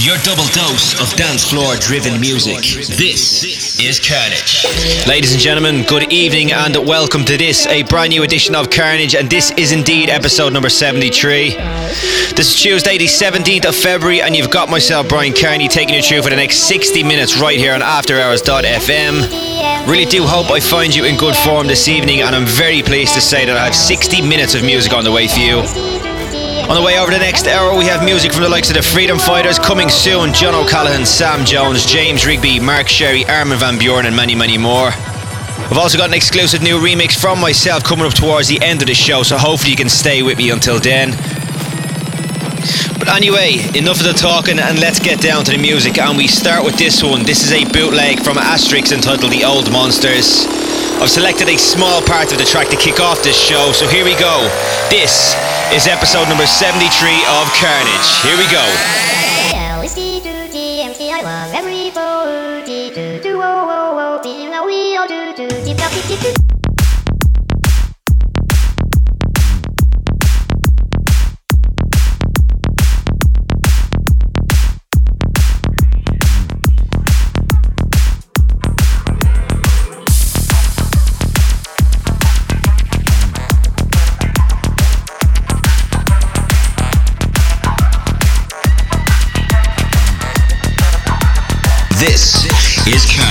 Your double dose of dance floor driven music. This is Carnage. Ladies and gentlemen, good evening and welcome to this, a brand new edition of Carnage, and this is indeed episode number 73. This is Tuesday, the 17th of February, and you've got myself, Brian Kearney, taking you through for the next 60 minutes right here on AfterHours.fm. Really do hope I find you in good form this evening, and I'm very pleased to say that I have 60 minutes of music on the way for you. On the way over the next hour, we have music from the likes of the Freedom Fighters coming soon. John O'Callaghan, Sam Jones, James Rigby, Mark Sherry, Armin Van Buuren, and many, many more. We've also got an exclusive new remix from myself coming up towards the end of the show, so hopefully you can stay with me until then. But anyway, enough of the talking and let's get down to the music. And we start with this one. This is a bootleg from Astrix entitled The Old Monsters. I've selected a small part of the track to kick off this show, so here we go. This is episode number 73 of Carnage. Here we go. This is Carnage.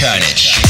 Carnage.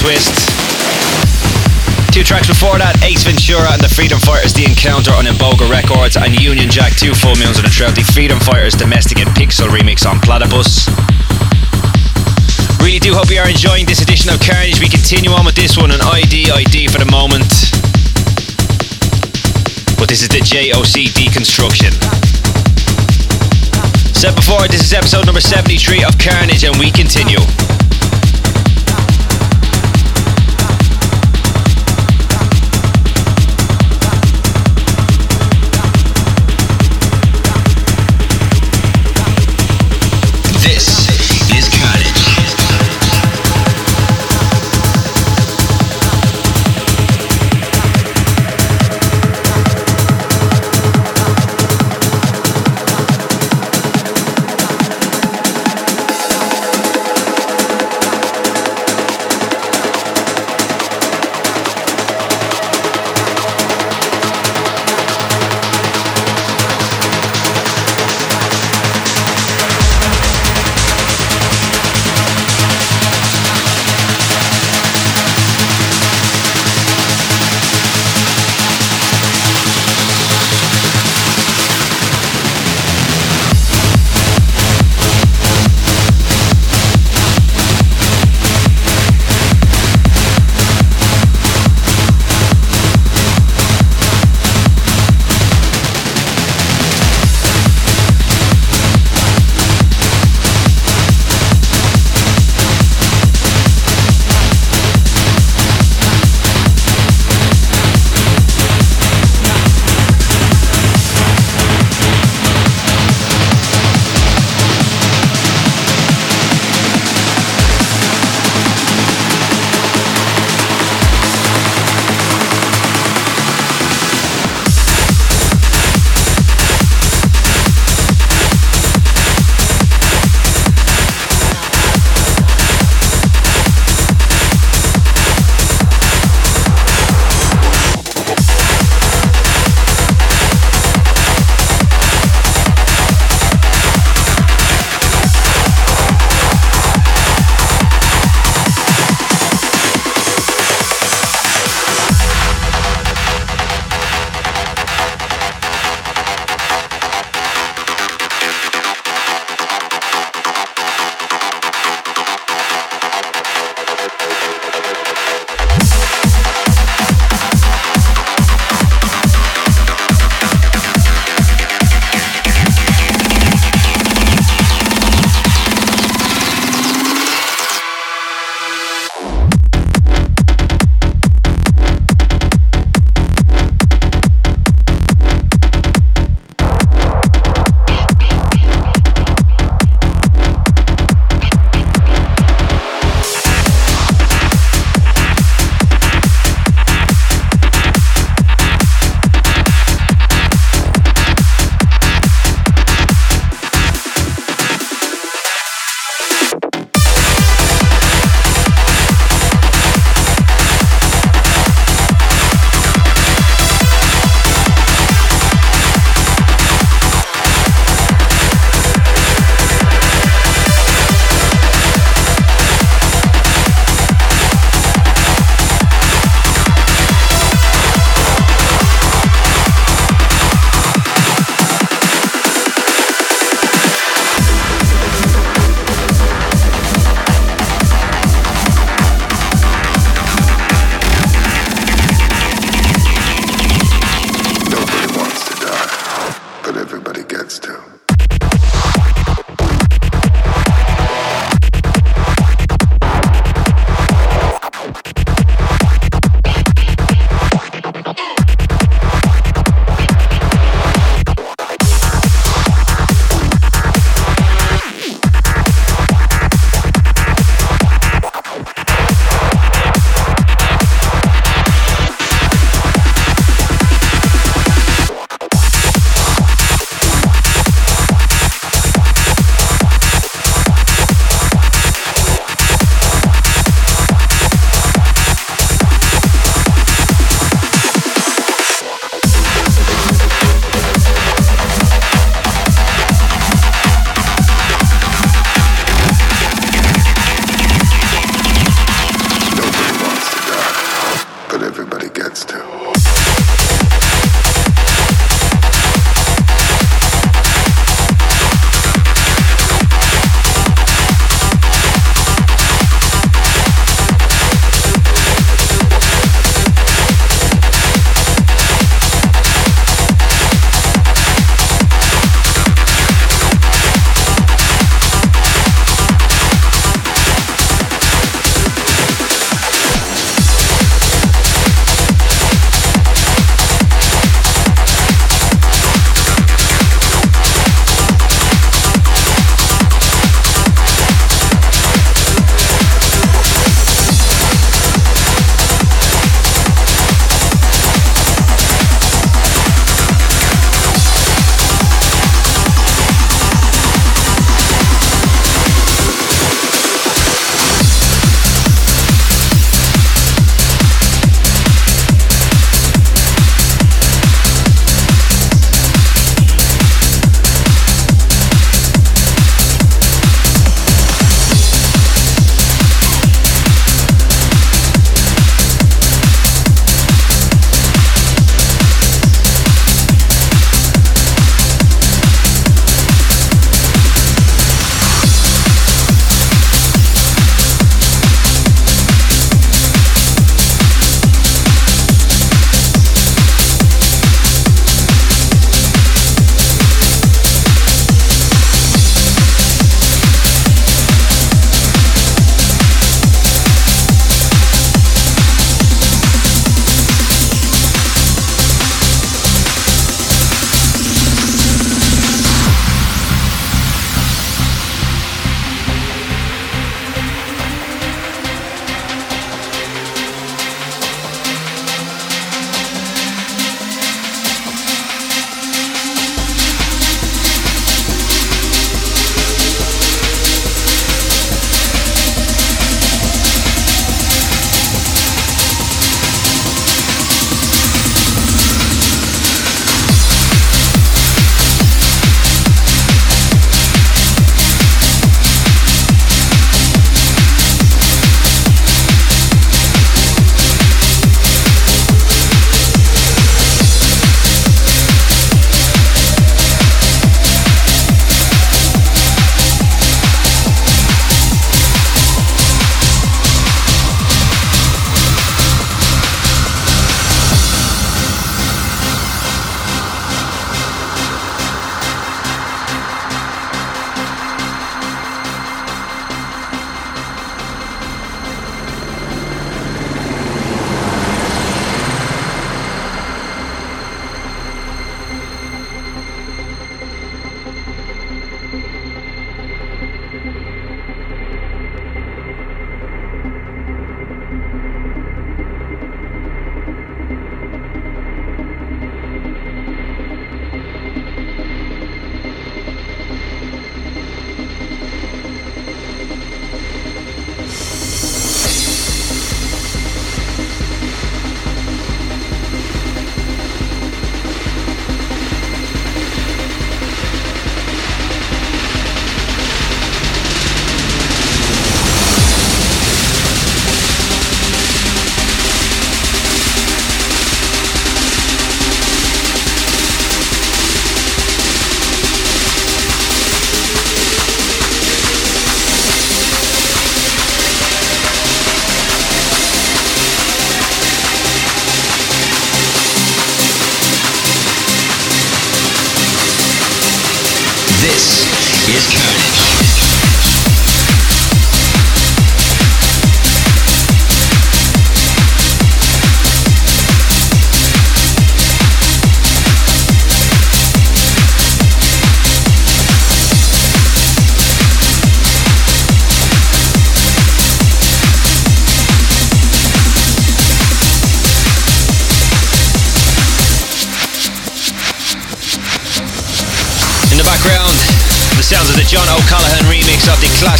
Twist. Two tracks before that, Ace Ventura and the Freedom Fighters, The Encounter on Iboga Records, and Union Jack, two full moons and a trout, the Freedom Fighters Domestic and Pixel remix on Platipus. Really do hope you are enjoying this edition of Carnage. We continue on with this one on ID ID for the moment. But this is the JOC deconstruction. Said before, this is episode number 73 of Carnage, and we continue. This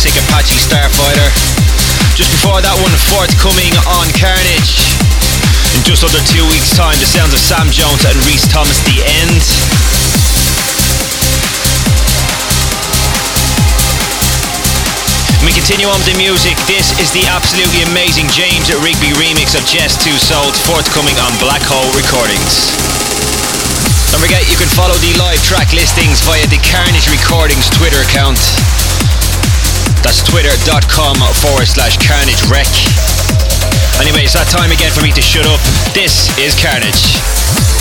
classic Apache Starfighter. Just before that one, forthcoming on Carnage. In just under two weeks' time, the sounds of Sam Jones and Rhys Thomas, The End. We continue on with the music. This is the absolutely amazing James at Rigby remix of Just Two Souls, forthcoming on Black Hole Recordings. Don't forget, you can follow the live track listings via the Carnage Recordings Twitter account. That's twitter.com forward slash carnage rec. Anyway, it's that time again for me to shut up. This is Carnage.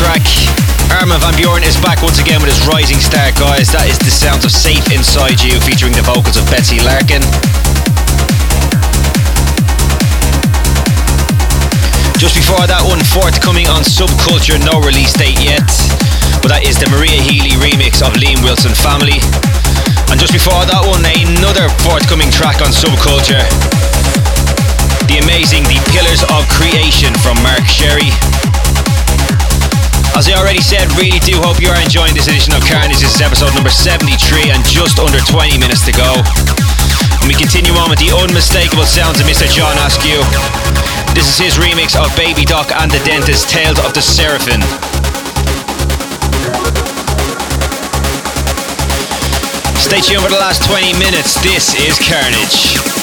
Track. Armin van Buuren is back once again with his Rising Star, guys. That is the sounds of Safe Inside You, featuring the vocals of Betsy Larkin. Just before that one, forthcoming on Subculture, no release date yet. But that is the Maria Healy remix of Liam Wilson Family. And just before that one, another forthcoming track on Subculture. The amazing The Pillars of Creation from Mark Sherry. As I already said, really do hope you are enjoying this edition of Karnage. This is episode number 73 and just under 20 minutes to go. And we continue on with the unmistakable sounds of Mr. John Askew. This is his remix of Baby Doc and the Dentist, Tales of the Seraphim. Stay tuned for the last 20 minutes. This is Karnage.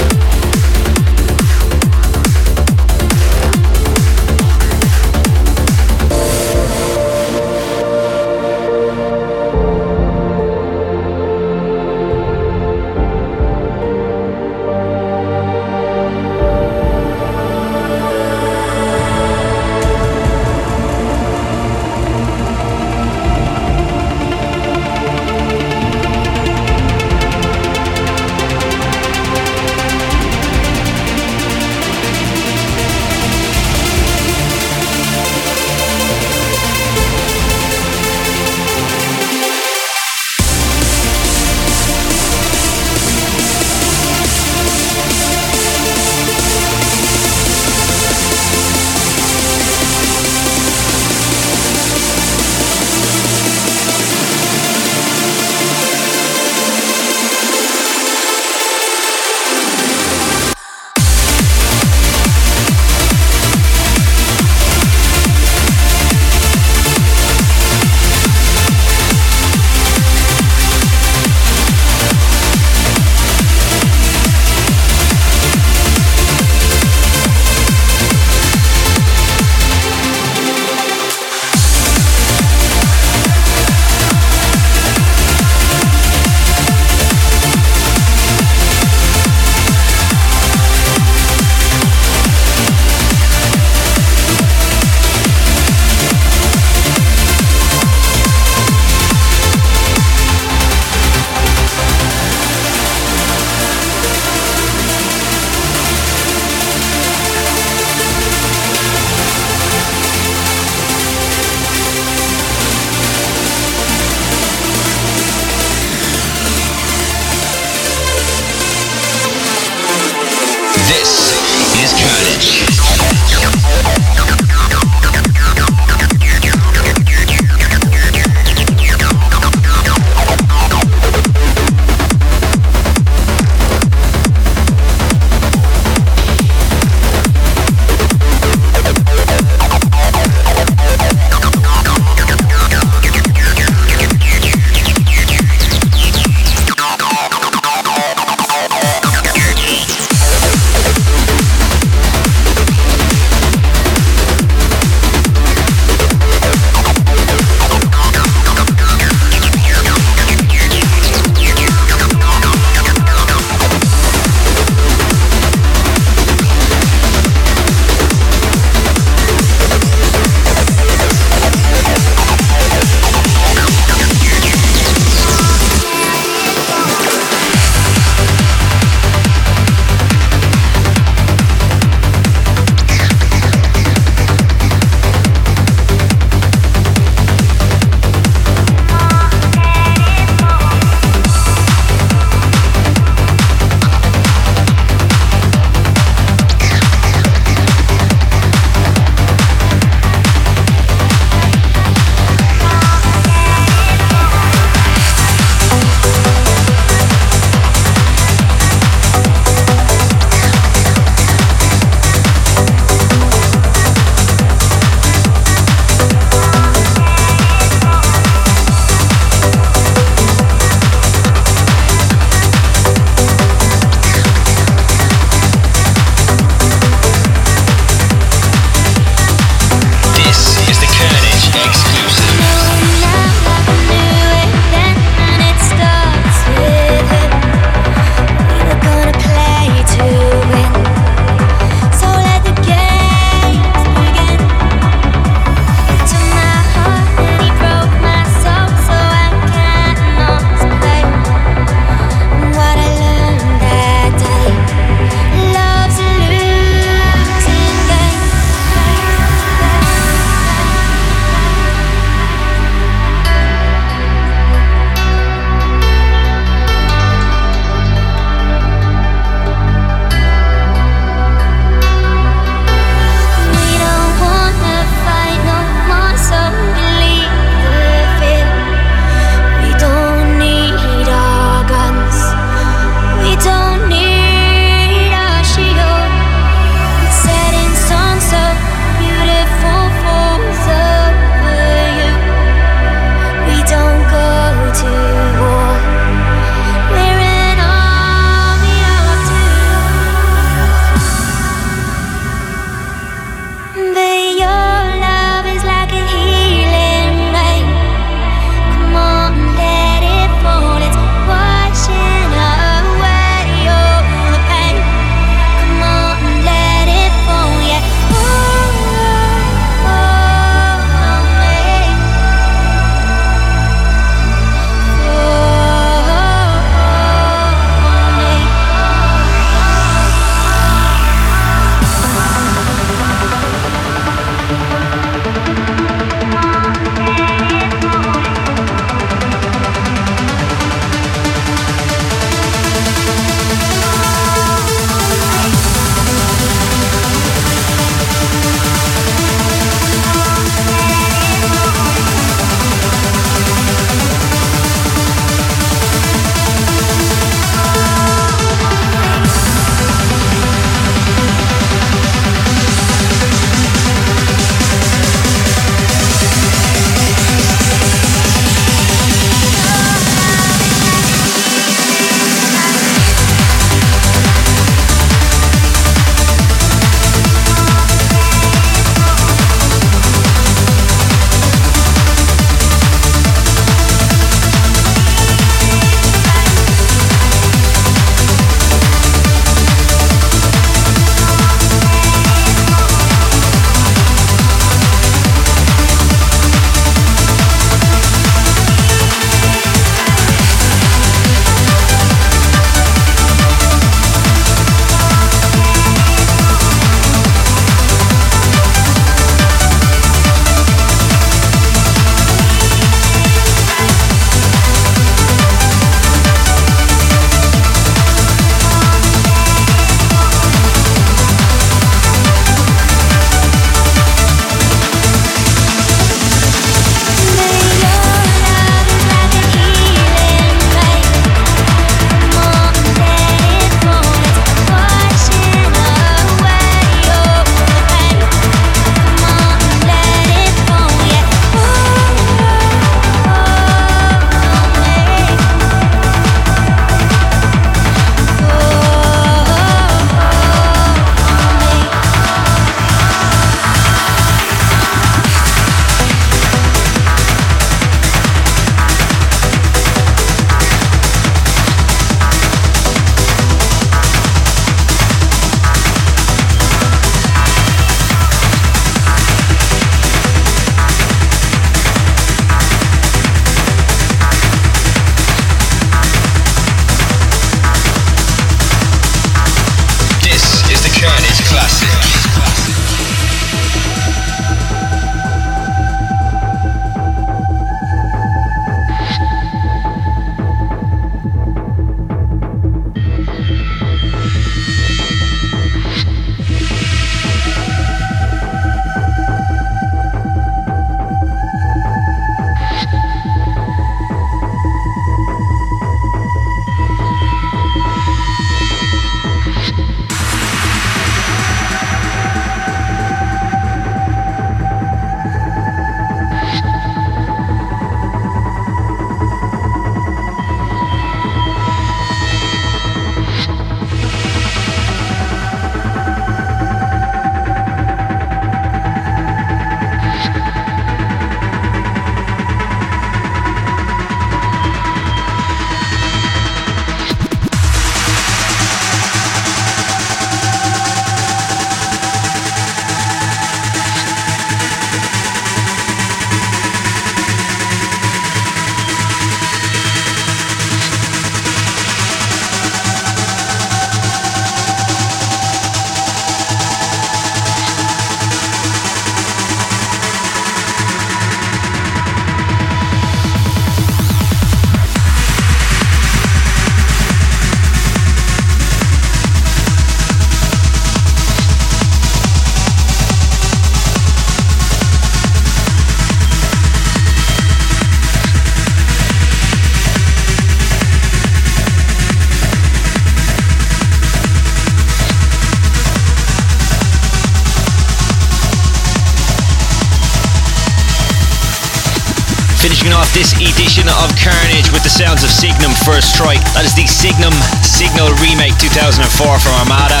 First Strike. That is the Signum Signal Remake 2004 from Armada.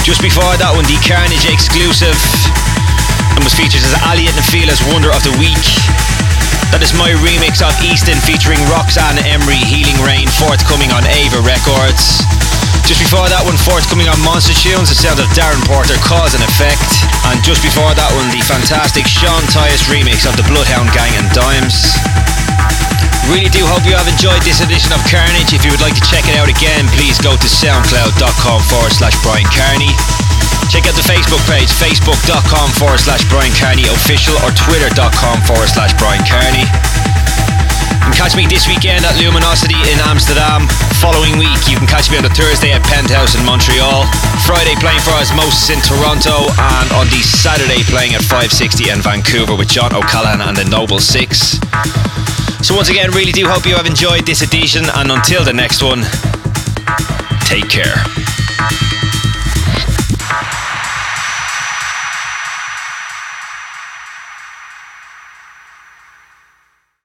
Just before that one, the Karnage exclusive and was featured as Aly & Fila's Wonder of the Week. That is my remix of Easton featuring Roxanne Emery Healing Rain, forthcoming on Ava Records. Just before that one, forthcoming on Monster Tunes, the sound of Darren Porter, Cause and Effect. And just before that one, the fantastic Sean Tyas remix of the Bloodhound Gang and Dimes. Really do hope you have enjoyed this edition of Karnage. If you would like to check it out again, please go to soundcloud.com forward slash Bryan Kearney. Check out the Facebook page, facebook.com forward slash Bryan Kearney official or twitter.com forward slash Bryan Kearney. Can catch me this weekend at Luminosity in Amsterdam. Following week, you can catch me on the Thursday at Penthouse in Montreal. Friday playing for Osmosis in Toronto, and on the Saturday playing at 560 in Vancouver with John O'Callaghan and the Noble Six. So once again, really do hope you have enjoyed this edition, and until the next one, take care.